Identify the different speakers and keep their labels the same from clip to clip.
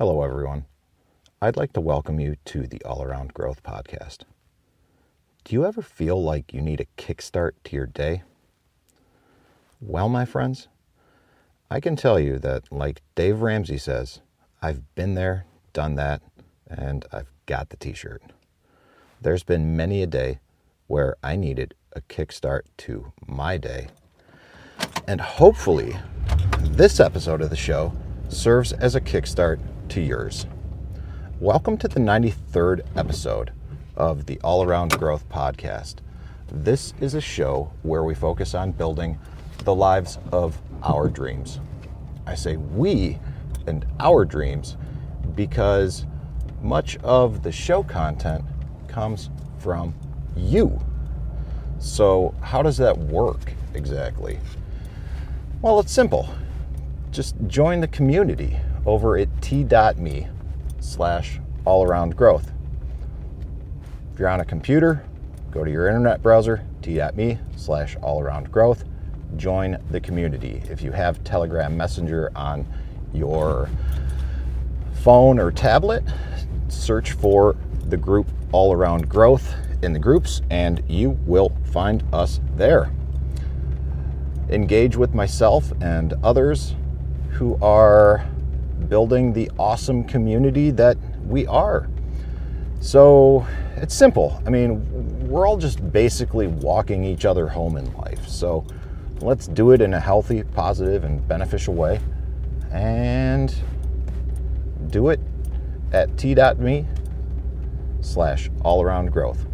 Speaker 1: Hello, everyone. I'd like to welcome you to the All Around Growth Podcast. Do you ever feel like you need a kickstart to your day? Well, my friends, I can tell you that, like Dave Ramsey says, I've been there, done that, and I've got the t shirt. There's been many a day where I needed a kickstart to my day. And hopefully, this episode of the show serves as a kickstart to yours. Welcome to the 93rd episode of the All Around Growth Podcast. This is a show where we focus on building the lives of our dreams. I say we and our dreams because much of the show content comes from you. So, how does that work exactly? Well, it's simple just join the community over at t.me slash all around growth. If you're on a computer, go to your internet browser, t.me slash all around growth. Join the community. If you have Telegram Messenger on your phone or tablet, search for the group All Around Growth in the groups and you will find us there. Engage with myself and others who are building the awesome community that we are. So it's simple. I mean, we're all just basically walking each other home in life. So let's do it in a healthy, positive, and beneficial way. And do it at t.me slash all around growth.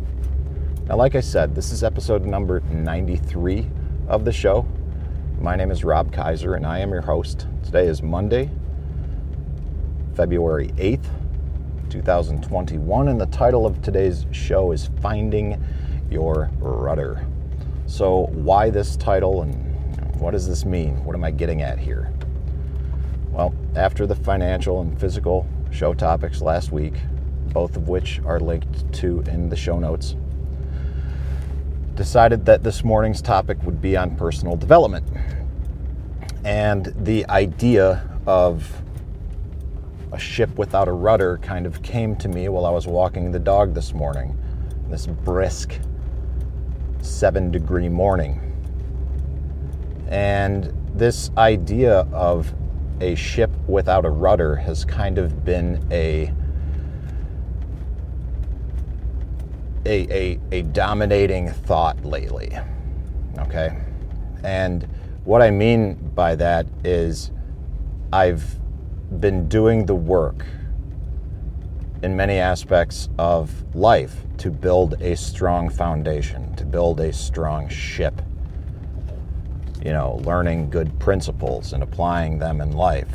Speaker 1: Now, like I said, this is episode number 93 of the show. My name is Rob Kaiser, and I am your host. Today is Monday, February 8th, 2021, and the title of today's show is Finding Your Rudder. So, why this title and what does this mean? What am I getting at here? Well, after the financial and physical show topics last week, both of which are linked to in the show notes, decided that this morning's topic would be on personal development. And the idea of a ship without a rudder kind of came to me while I was walking the dog this morning, this brisk seven degree morning. And this idea of a ship without a rudder has kind of been a a, a, a dominating thought lately. Okay? And what I mean by that is I've been doing the work in many aspects of life to build a strong foundation, to build a strong ship. You know, learning good principles and applying them in life,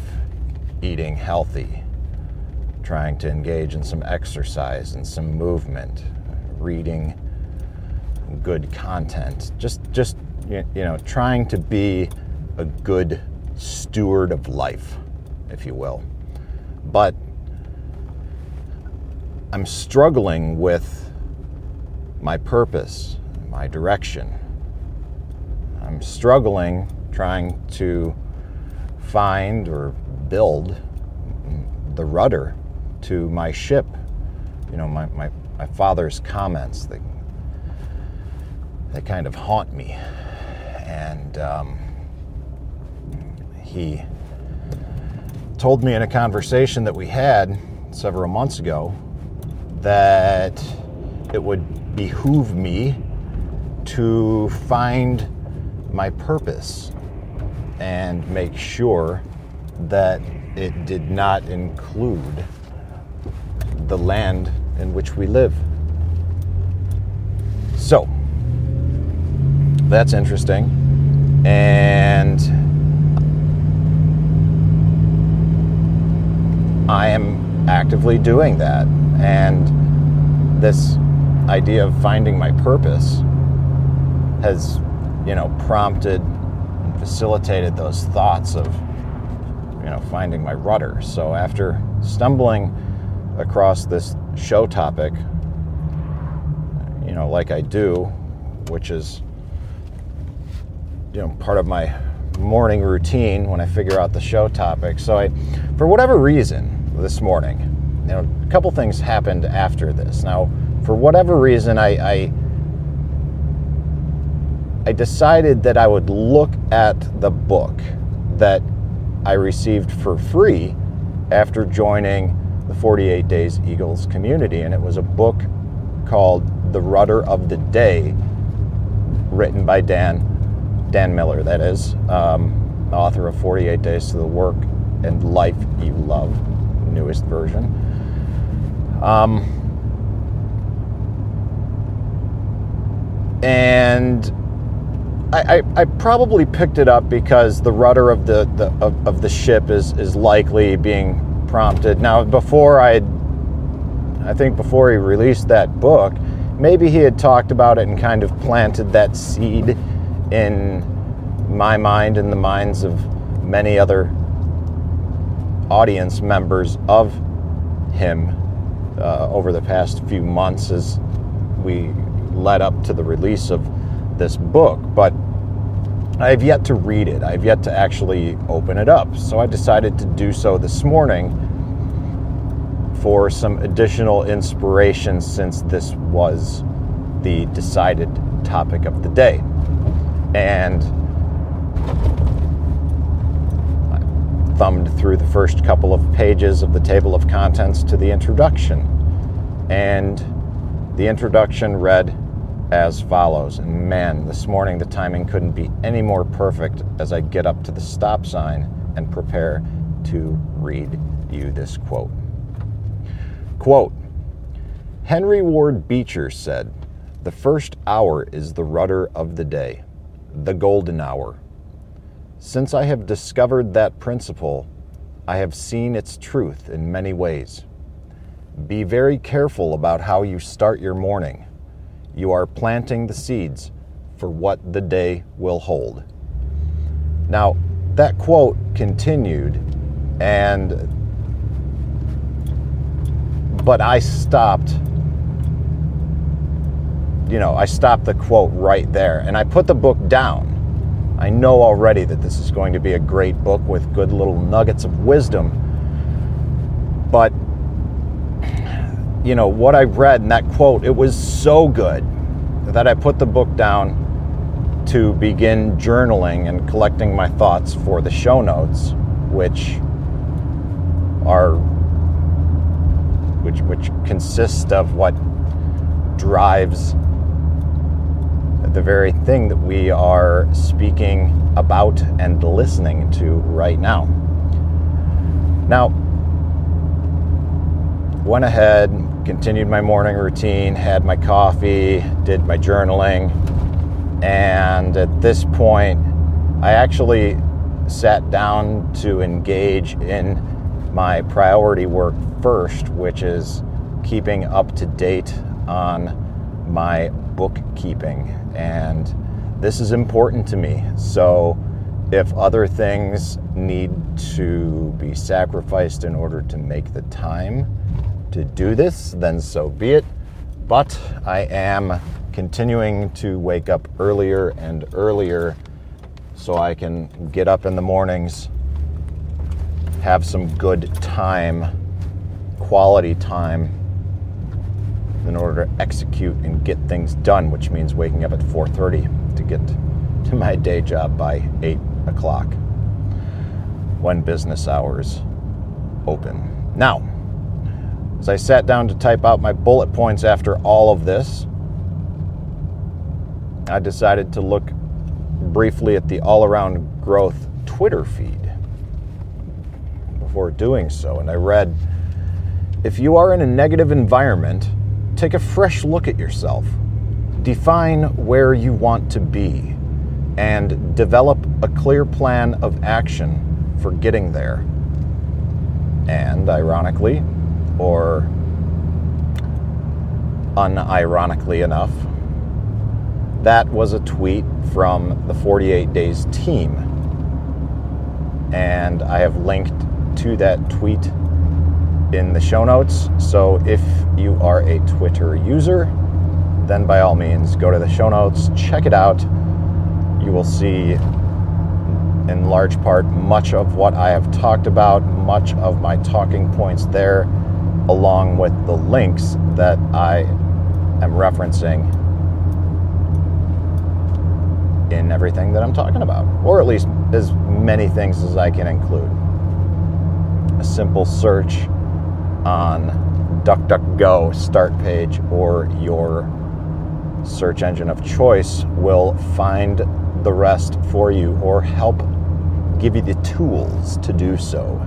Speaker 1: eating healthy, trying to engage in some exercise and some movement, reading good content, just just you know, trying to be a good steward of life, if you will. But I'm struggling with my purpose, my direction. I'm struggling trying to find or build the rudder to my ship. You know, my, my my father's comments that that kind of haunt me, and um, he told me in a conversation that we had several months ago that it would behoove me to find my purpose and make sure that it did not include the land in which we live. So, that's interesting. And I am actively doing that. And this idea of finding my purpose has, you know, prompted and facilitated those thoughts of, you know, finding my rudder. So after stumbling across this show topic, you know, like I do, which is, you know, part of my morning routine when I figure out the show topic. So I, for whatever reason, this morning. You know, a couple things happened after this. Now, for whatever reason, I, I I decided that I would look at the book that I received for free after joining the 48 Days Eagles community. And it was a book called The Rudder of the Day, written by Dan, Dan Miller, that is, um, author of 48 Days to the Work and Life You Love, newest version. Um, and I, I, I, probably picked it up because the rudder of the, the of, of, the ship is, is likely being prompted. Now, before I, I think before he released that book, maybe he had talked about it and kind of planted that seed in my mind and the minds of many other audience members of him uh, over the past few months as we led up to the release of this book, but I have yet to read it. I have yet to actually open it up. So I decided to do so this morning for some additional inspiration since this was the decided topic of the day. And thumbed through the first couple of pages of the table of contents to the introduction. And the introduction read, as follows. And man, this morning the timing couldn't be any more perfect as I get up to the stop sign and prepare to read you this quote. Quote Henry Ward Beecher said, The first hour is the rudder of the day, the golden hour. Since I have discovered that principle, I have seen its truth in many ways. Be very careful about how you start your morning you are planting the seeds for what the day will hold. Now, that quote continued, and but I stopped. You know, I stopped the quote right there, and I put the book down. I know already that this is going to be a great book with good little nuggets of wisdom, but you know, what I read in that quote, it was so good that I put the book down to begin journaling and collecting my thoughts for the show notes, which are which which consist of what drives the very thing that we are speaking about and listening to right now. Now, went ahead, continued my morning routine, had my coffee, did my journaling, and at this point, I actually sat down to engage in my priority work first, which is keeping up to date on my bookkeeping. And this is important to me. So, if other things need to be sacrificed in order to make the time to do this, then so be it. But I am continuing to wake up earlier and earlier so I can get up in the mornings, have some good time, quality time in order to execute and get things done, which means waking up at 4:30 to get to my day job by 8 o'clock when business hours open. Now, as I sat down to type out my bullet points after all of this, I decided to look briefly at the all around growth Twitter feed before doing so. And I read If you are in a negative environment, take a fresh look at yourself. Define where you want to be and develop a clear plan of action for getting there. And ironically, or unironically enough, that was a tweet from the 48 Days team. And I have linked to that tweet in the show notes. So if you are a Twitter user, then by all means go to the show notes, check it out. You will see in large part much of what I have talked about, much of my talking points there, along with the links that I am referencing in everything that I'm talking about, or at least as many things as I can include. A simple search on DuckDuckGo start page or your search engine of choice will find the rest for you or help give you the tools to do so,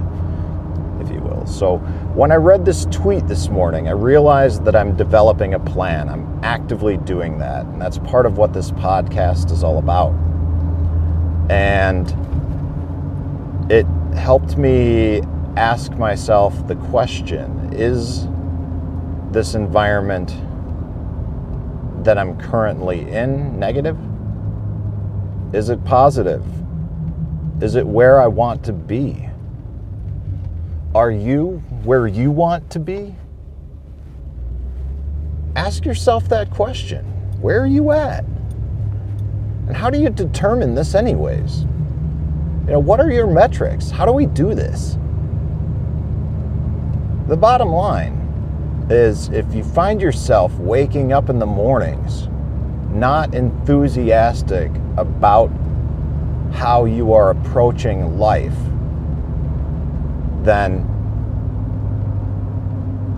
Speaker 1: if you will. So, when I read this tweet this morning, I realized that I'm developing a plan. I'm actively doing that, and that's part of what this podcast is all about. And it helped me ask myself the question is this environment that I'm currently in negative? Is it positive? Is it where I want to be? Are you where you want to be? Ask yourself that question. Where are you at? And how do you determine this, anyways? You know, what are your metrics? How do we do this? The bottom line is if you find yourself waking up in the mornings not enthusiastic about how you are approaching life, then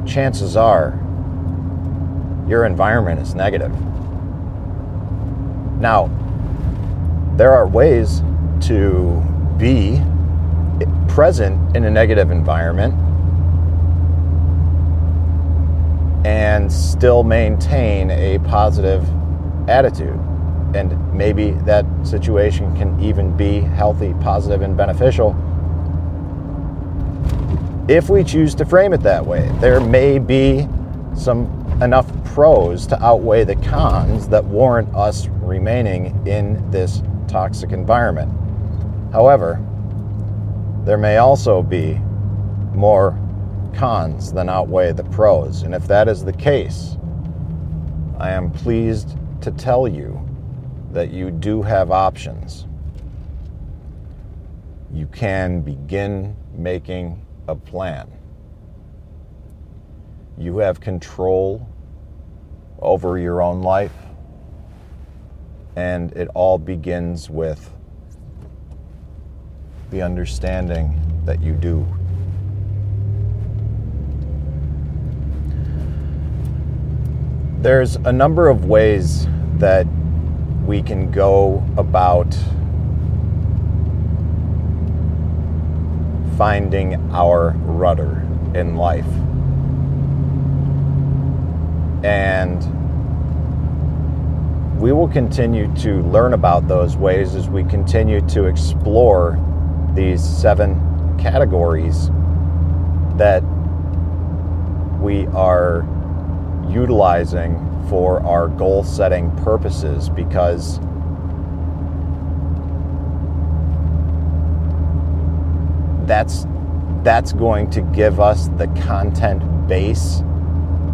Speaker 1: chances are your environment is negative. Now, there are ways to be present in a negative environment and still maintain a positive attitude. And maybe that situation can even be healthy, positive, and beneficial if we choose to frame it that way. There may be some enough pros to outweigh the cons that warrant us remaining in this toxic environment. However, there may also be more cons than outweigh the pros. And if that is the case, I am pleased to tell you that you do have options. You can begin making a plan. You have control over your own life, and it all begins with the understanding that you do. There's a number of ways that we can go about finding our rudder in life. And we will continue to learn about those ways as we continue to explore these seven categories that we are utilizing for our goal setting purposes because that's that's going to give us the content base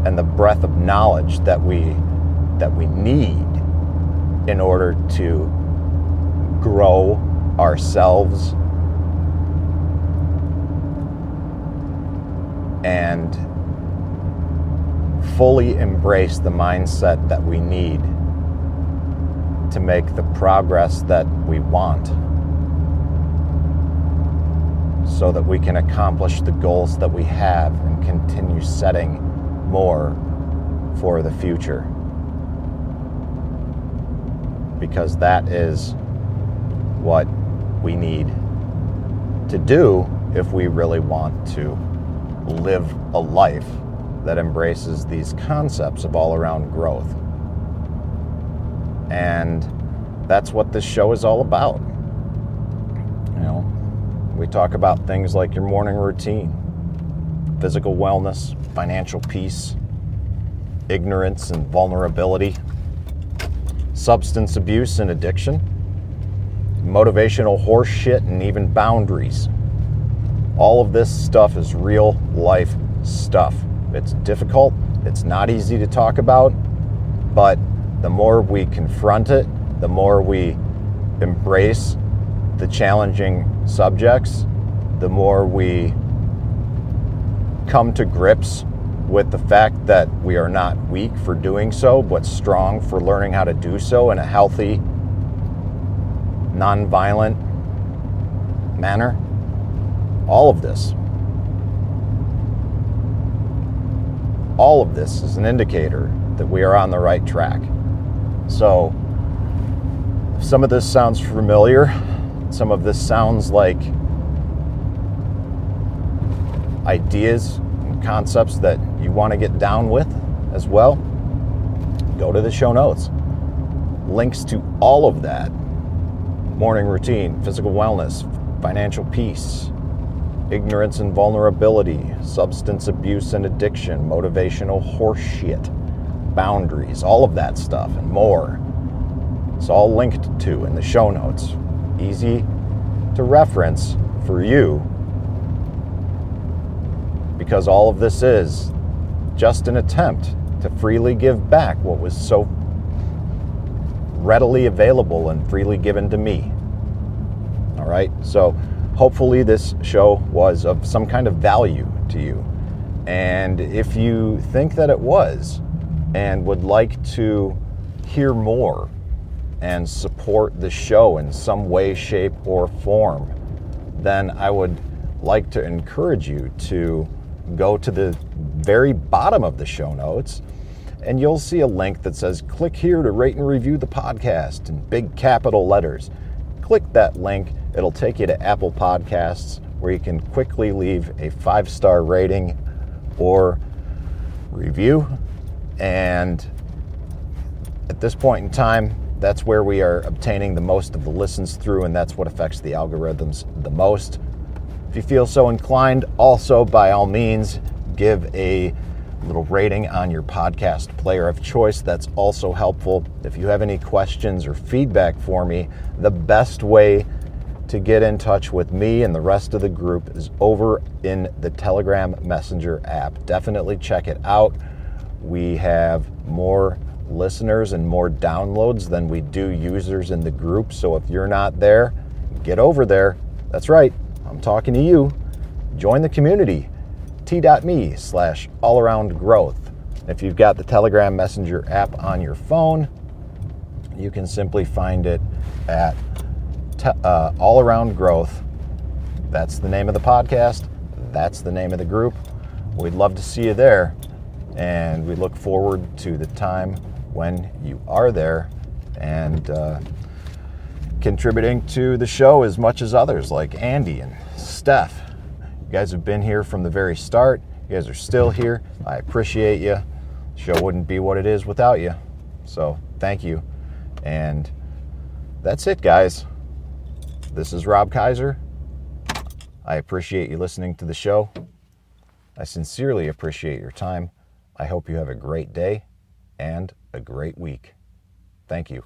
Speaker 1: and the breadth of knowledge that we that we need in order to grow ourselves and fully embrace the mindset that we need to make the progress that we want so that we can accomplish the goals that we have and continue setting more for the future. Because that is what we need to do if we really want to live a life that embraces these concepts of all around growth. And that's what this show is all about. You know, we talk about things like your morning routine, physical wellness, financial peace, ignorance and vulnerability, substance abuse and addiction, motivational horseshit, and even boundaries. All of this stuff is real life stuff. It's difficult, it's not easy to talk about, but the more we confront it, the more we embrace the challenging subjects, the more we come to grips with the fact that we are not weak for doing so, but strong for learning how to do so in a healthy, nonviolent manner. All of this. All of this is an indicator that we are on the right track. So, if some of this sounds familiar, some of this sounds like ideas and concepts that you want to get down with as well, go to the show notes. Links to all of that morning routine, physical wellness, financial peace, ignorance and vulnerability, substance abuse and addiction, motivational horseshit, boundaries, all of that stuff and more. It's all linked to in the show notes. Easy to reference for you because all of this is just an attempt to freely give back what was so readily available and freely given to me. All right, so hopefully this show was of some kind of value to you. And if you think that it was and would like to hear more and support the show in some way, shape, or form, then I would like to encourage you to go to the very bottom of the show notes and you'll see a link that says click here to rate and review the podcast in big capital letters. Click that link, it'll take you to Apple Podcasts where you can quickly leave a five star rating or review. And at this point in time, that's where we are obtaining the most of the listens through, and that's what affects the algorithms the most. If you feel so inclined, also by all means, give a little rating on your podcast player of choice. That's also helpful. If you have any questions or feedback for me, the best way to get in touch with me and the rest of the group is over in the Telegram Messenger app. Definitely check it out. We have more listeners and more downloads than we do users in the group. So if you're not there, get over there. That's right. I'm talking to you. Join the community. T.me slash all around growth. If you've got the Telegram Messenger app on your phone, you can simply find it at te- uh, All Around Growth. That's the name of the podcast. That's the name of the group. We'd love to see you there. And we look forward to the time when you are there and uh, contributing to the show as much as others like Andy and Steph. You guys have been here from the very start. You guys are still here. I appreciate you. The show wouldn't be what it is without you. So thank you. And that's it, guys. This is Rob Kaiser. I appreciate you listening to the show. I sincerely appreciate your time. I hope you have a great day and a great week. Thank you.